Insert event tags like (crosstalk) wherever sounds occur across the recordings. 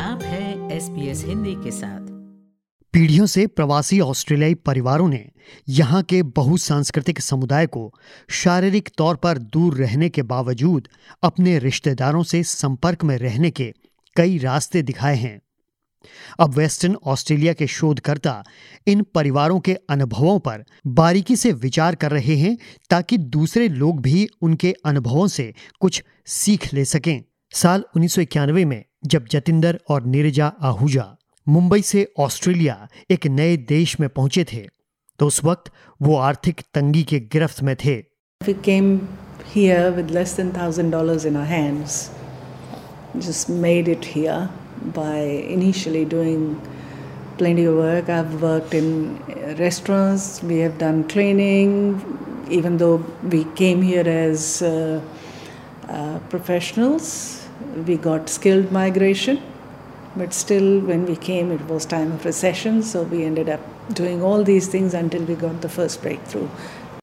आप हैं S P S Hindi के साथ। पीढ़ियों से प्रवासी ऑस्ट्रेलियाई परिवारों ने यहाँ के बहुसांस्कृतिक समुदाय को शारीरिक तौर पर दूर रहने के बावजूद अपने रिश्तेदारों से संपर्क में रहने के कई रास्ते दिखाए हैं। अब वेस्टर्न ऑस्ट्रेलिया के शोधकर्ता इन परिवारों के अनुभवों पर बारीकी से विचार कर रहे हैं ताकि दूसरे लोग भी उनके अनुभवों से कुछ सीख ले सकें। साल उन्नीस सौ इक्यानवे में जब जतिंदर और नीरजा आहूजा मुंबई से ऑस्ट्रेलिया एक नए देश में पहुँचे थे तो उस वक्त वो आर्थिक तंगी के गिरफ्त में थे We came here with less than thousand dollars in our hands. Just made it here by initially doing plenty of work. I've worked in restaurants. We have done training. Even though we came here as uh, uh, professionals, we got skilled migration. But still, when we came, it was time of recession. So we ended up doing all these things until we got the first breakthrough.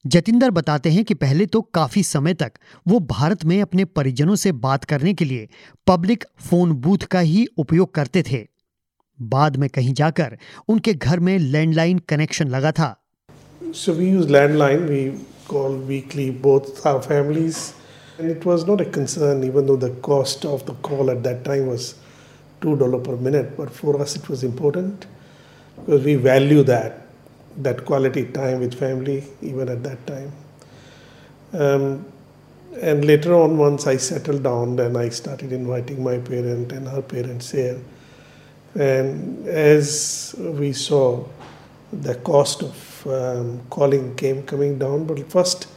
Jatinder बताते हैं कि पहले तो काफ़ी समय तक वो भारत में अपने परिजनों से बात करने के लिए पब्लिक फ़ोन बूथ का ही उपयोग करते थे बाद में कहीं जाकर उनके घर में लैंडलाइन कनेक्शन लगा था So we use landline. We call weekly both our families, and it was not a concern, even though the cost of the call at that time was two dollar per minute. But for us, it was important because we value that that quality time with family, even at that time. Um, and later on, once I settled down, then I started inviting my parent and her parents here. And as we saw, the cost of um, calling came coming down. But first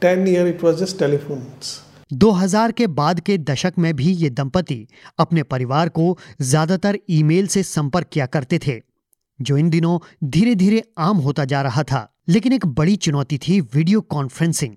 10 year, it was just telephones. 2000 के बाद के दशक में भी ये दंपति अपने परिवार को ज़्यादातर ईमेल से संपर्क किया करते थे, जो इन दिनों धीरे धीरे आम होता जा रहा था। लेकिन एक बड़ी चुनौती थी वीडियो कॉन्फ्रेंसिंग।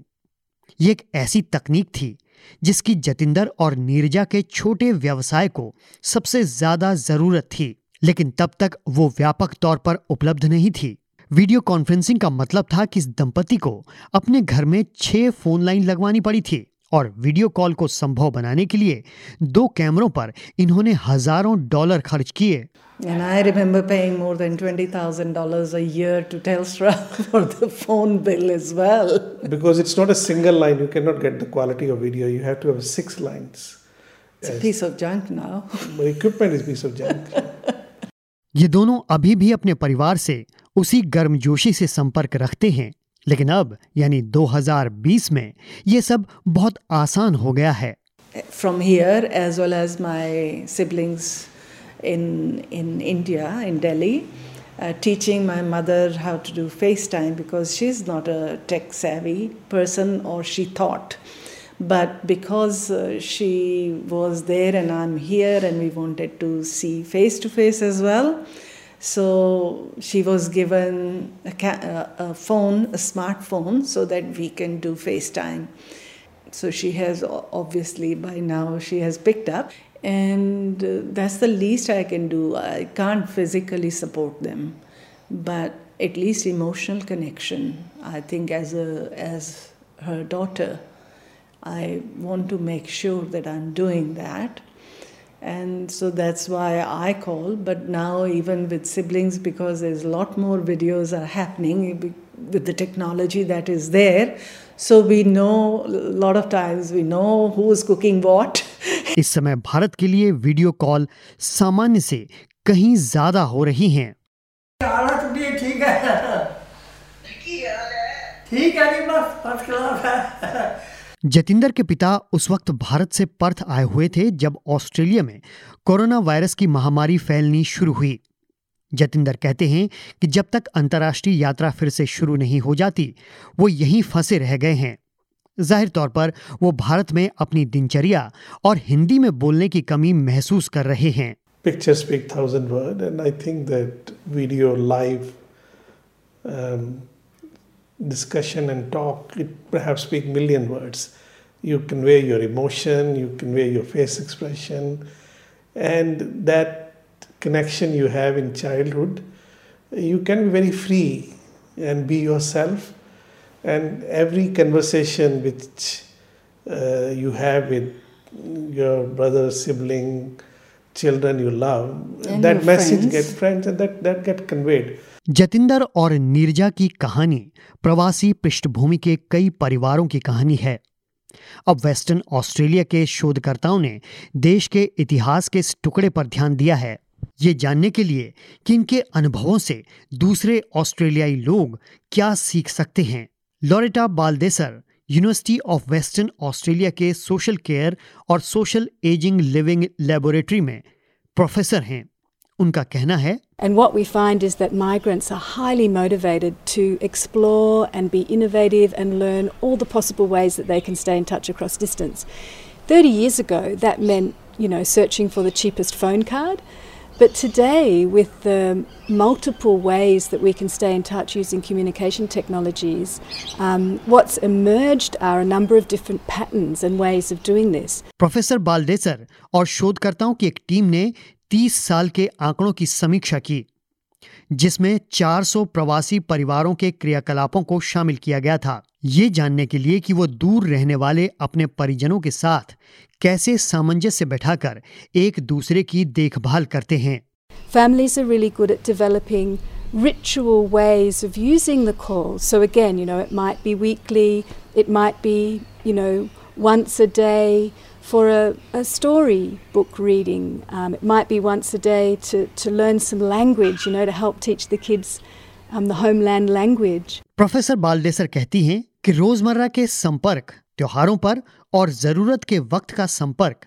ये एक ऐसी तकनीक थी, जिसकी जतिंदर और नीरजा के छोटे व्यवसाय को सबसे ज़्यादा ज़रूरत थी, लेकिन तब तक वो व्यापक तौर पर उपलब्ध नहीं थी। वीडियो कॉन्फ्रेंसिंग का मतलब था कि इस दंपति को अपने घर में छह फ़ोन लाइन लगवानी पड़ी थी। और वीडियो कॉल को संभव बनाने के लिए दो कैमरों पर इन्होंने हज़ारों डॉलर खर्च किए And I remember paying more than $20,000 a year to Telstra for the phone bill as well. Because it's not a single line, you cannot get the quality of video. You have to have six lines. It's a piece of junk now. My equipment is a piece of junk. ये दोनों अभी भी अपने परिवार से उसी गर्मजोशी से संपर्क रखते हैं लेकिन अब, यानी 2020 में, ये सब बहुत आसान हो गया है। From here as well as my siblings in in India in daily teaching my mother how to do FaceTime because she is not a tech savvy person और she thought but because she was there and I am here and we wanted to see face to face as well so she was given a, ca- a, phone, a smartphone, so that we can do FaceTime. So she has obviously by now she has picked up, and uh, that's the least I can do. I can't physically support them, but at least emotional connection. I think as a as her daughter, I want to make sure that I'm doing that And so that's why I call. But now, even with siblings, because there's a lot more videos are happening with the technology that is there. So we know a lot of times we know who's cooking what. (laughs) इस समय भारत के लिए video call सामान्य से कहीं ज्यादा हो रही हैं हालत भी ठीक है ठीक है नहीं बस फर्स्ट क्लास है जतिंदर के पिता उस वक्त भारत से पर्थ आए हुए थे जब ऑस्ट्रेलिया में कोरोना वायरस की महामारी फैलनी शुरू हुई। जतिंदर कहते हैं कि जब तक अंतर्राष्ट्रीय यात्रा फिर से शुरू नहीं हो जाती वो यहीं फंसे रह गए हैं। ज़ाहिर तौर पर वो भारत में अपनी दिनचर्या और हिंदी में बोलने की कमी महसूस कर रहे हैं। Pictures speak thousand words, and I think that video, live um, discussion and talk, it perhaps speak million words. You convey your emotion, you convey your face expression, and that connection you have in childhood, you can be very free and be yourself. And every conversation which uh, you have with your brother, sibling, children you love, And that message friends. get friends and that that get conveyed. Jatinder और नीरजा की कहानी प्रवासी पृष्ठभूमि के कई परिवारों की कहानी है। अब वेस्टर्न ऑस्ट्रेलिया के शोधकर्ताओं ने देश के इतिहास के इस टुकड़े पर ध्यान दिया है। ये जानने के लिए कि इनके अनुभवों से दूसरे ऑस्ट्रेलियाई लोग क्या सीख सकते हैं। Loretta Baldassar, university of western Australia के सोशल केयर और सोशल एजिंग लिविंग लेबोरेटरी में प्रोफेसर हैं। उनका कहना है And what we find is that migrants are highly motivated to explore and be innovative and learn all the possible ways that they can stay in touch across distance. 30 years ago, that meant, you know, searching for the cheapest phone card. But today, with the multiple ways that we can stay in touch using communication technologies, um, what's emerged are a number of different patterns and ways of doing this. Professor बालदेसर और शोधकर्ताओं की एक team ने 30 साल के आंकड़ों की समीक्षा की जिसमें 400 प्रवासी परिवारों के क्रियाकलापों को शामिल किया गया था ये जानने के लिए कि वो दूर रहने वाले अपने परिजनों के साथ कैसे सामंजस्य बैठाकर एक दूसरे की देखभाल करते हैं Families are really good at developing ritual ways of using the call. So, again, you know, it might be weekly, it might be, you know, once a day for a, a story book reading, um, it might be once a day to, to learn some language, you know, to help teach the kids um, the homeland language. Professor Baldassar कहती हैं कि रोज़मर्रा के संपर्क त्योहारों पर और ज़रूरत के वक्त का संपर्क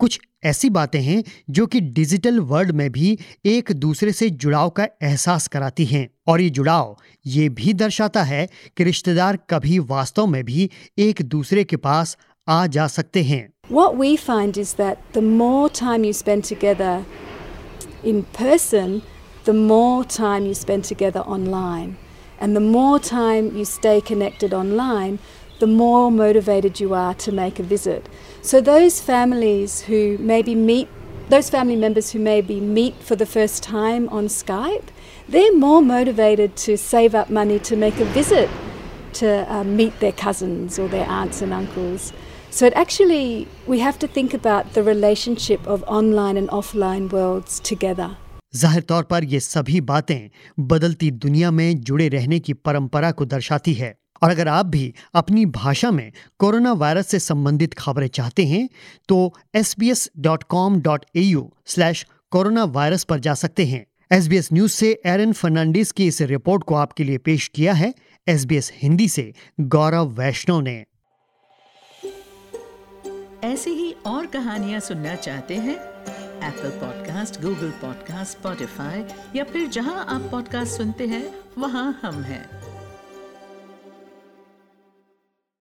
कुछ ऐसी बातें हैं जो कि डिजिटल वर्ल्ड में भी एक दूसरे से जुड़ाव का एहसास कराती हैं। और ये जुड़ाव ये भी दर्शाता है कि रिश्तेदार कभी वास्तव में भी एक दूसरे के पास आ जा सकते हैं। What we find is that the more time you spend together in person, the more time you spend together online. And the more time you stay connected online, the more motivated you are to make a visit. So those families who maybe meet those family members who maybe meet for the first time on Skype, they're more motivated to save up money to make a visit to uh, meet their cousins or their aunts and uncles. So it actually, we have to think about the relationship of online and offline worlds together. ज़ाहिर तौर पर ये सभी बातें बदलती दुनिया में जुड़े रहने की परंपरा को दर्शाती है। और अगर आप भी अपनी भाषा में कोरोना वायरस से संबंधित खबरें चाहते हैं तो S B S dot com dot A U slash coronavirus पर जा सकते हैं। एस बी एस न्यूज़ से एरन फर्नांडिस की इस रिपोर्ट को आपके लिए पेश किया है। एस बी एस हिंदी से गौरव वैष्णव ने। ऐसी ही और कहानियाँ सुनना चाहते हैं? Apple podcast Google podcast Spotify या फिर जहाँ आप पॉडकास्ट सुनते हैं, वहाँ हम हैं।